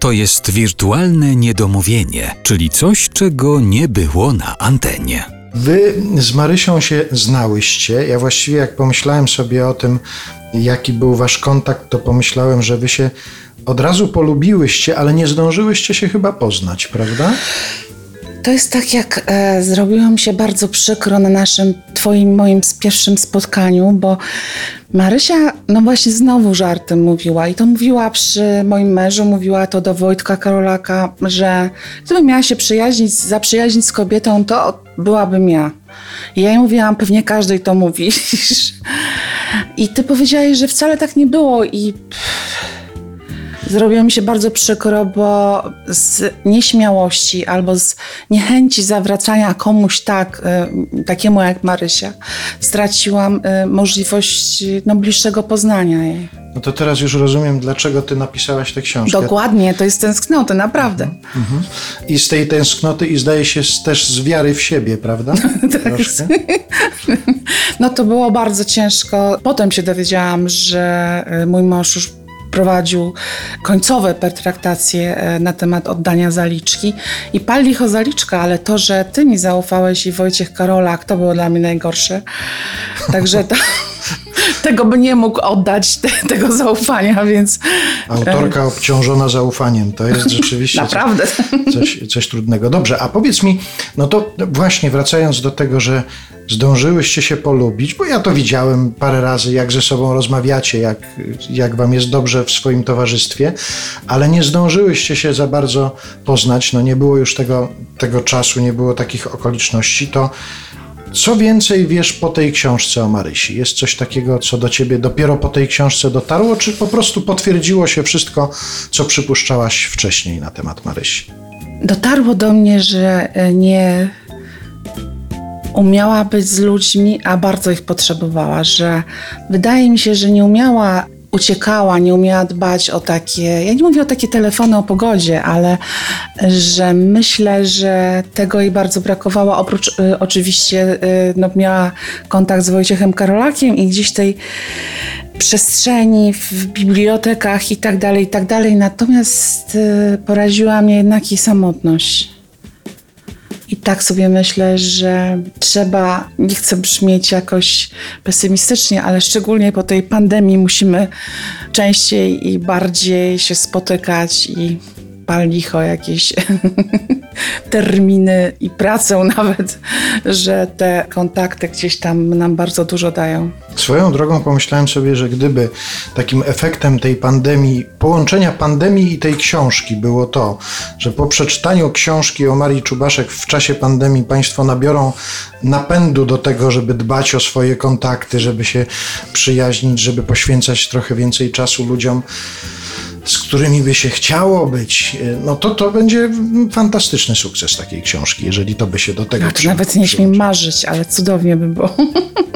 to jest wirtualne niedomówienie, czyli coś, czego nie było na antenie. Wy z Marysią się znałyście. Ja właściwie jak pomyślałem sobie o tym, jaki był wasz kontakt, to pomyślałem, że wy się od razu polubiłyście, ale nie zdążyłyście się chyba poznać, prawda? To jest tak, jak e, się bardzo przykro na naszym, twoim, moim pierwszym spotkaniu, bo Marysia, no właśnie znowu żartem mówiła i to mówiła przy moim mężu, mówiła to do Wojtka Karolaka, że gdybym miała się przyjaźnić, zaprzyjaźnić z kobietą, to byłabym ja. I ja jej mówiłam, pewnie każdej to mówisz. I ty powiedziałeś, że wcale tak nie było i... Zrobiło mi się bardzo przykro, bo z nieśmiałości albo z niechęci zawracania komuś tak, y, takiemu jak Marysia, straciłam y, możliwość no, bliższego poznania jej. No to teraz już rozumiem, dlaczego ty napisałaś tę książkę. Dokładnie, to jest tęsknoty, naprawdę. Mhm. I z tej tęsknoty i zdaje się też z wiary w siebie, prawda? tak. No to było bardzo ciężko. Potem się dowiedziałam, że y, mój mąż już prowadził końcowe pertraktacje e, na temat oddania zaliczki i pal licho zaliczka, ale to, że ty mi zaufałeś i Wojciech Karolak, to było dla mnie najgorsze. Także to, tego by nie mógł oddać te, tego zaufania, więc... Autorka obciążona zaufaniem, to jest rzeczywiście Naprawdę. Coś, coś trudnego. Dobrze, a powiedz mi, no to właśnie wracając do tego, że zdążyłyście się polubić, bo ja to widziałem parę razy, jak ze sobą rozmawiacie, jak, jak wam jest dobrze w swoim towarzystwie, ale nie zdążyłyście się za bardzo poznać, no nie było już tego, tego czasu, nie było takich okoliczności, to co więcej wiesz po tej książce o Marysi? Jest coś takiego, co do ciebie dopiero po tej książce dotarło, czy po prostu potwierdziło się wszystko, co przypuszczałaś wcześniej na temat Marysi? Dotarło do mnie, że nie umiała być z ludźmi, a bardzo ich potrzebowała, że wydaje mi się, że nie umiała uciekała, nie umiała dbać o takie, ja nie mówię o takie telefony o pogodzie, ale że myślę, że tego jej bardzo brakowało. Oprócz y, oczywiście y, no, miała kontakt z Wojciechem Karolakiem i gdzieś tej przestrzeni w bibliotekach i tak dalej, i tak dalej. Natomiast y, poraziła mnie jednak jej samotność. Tak sobie myślę, że trzeba, nie chcę brzmieć jakoś pesymistycznie, ale szczególnie po tej pandemii musimy częściej i bardziej się spotykać i pal licho jakieś terminy i pracę nawet, że te kontakty gdzieś tam nam bardzo dużo dają. Swoją drogą pomyślałem sobie, że gdyby takim efektem tej pandemii, połączenia pandemii i tej książki było to, że po przeczytaniu książki o Marii Czubaszek w czasie pandemii Państwo nabiorą napędu do tego, żeby dbać o swoje kontakty, żeby się przyjaźnić, żeby poświęcać trochę więcej czasu ludziom, z którymi by się chciało być, no to to będzie fantastyczny sukces takiej książki, jeżeli to by się do tego no, to Nawet nie śmiem marzyć, ale cudownie by było.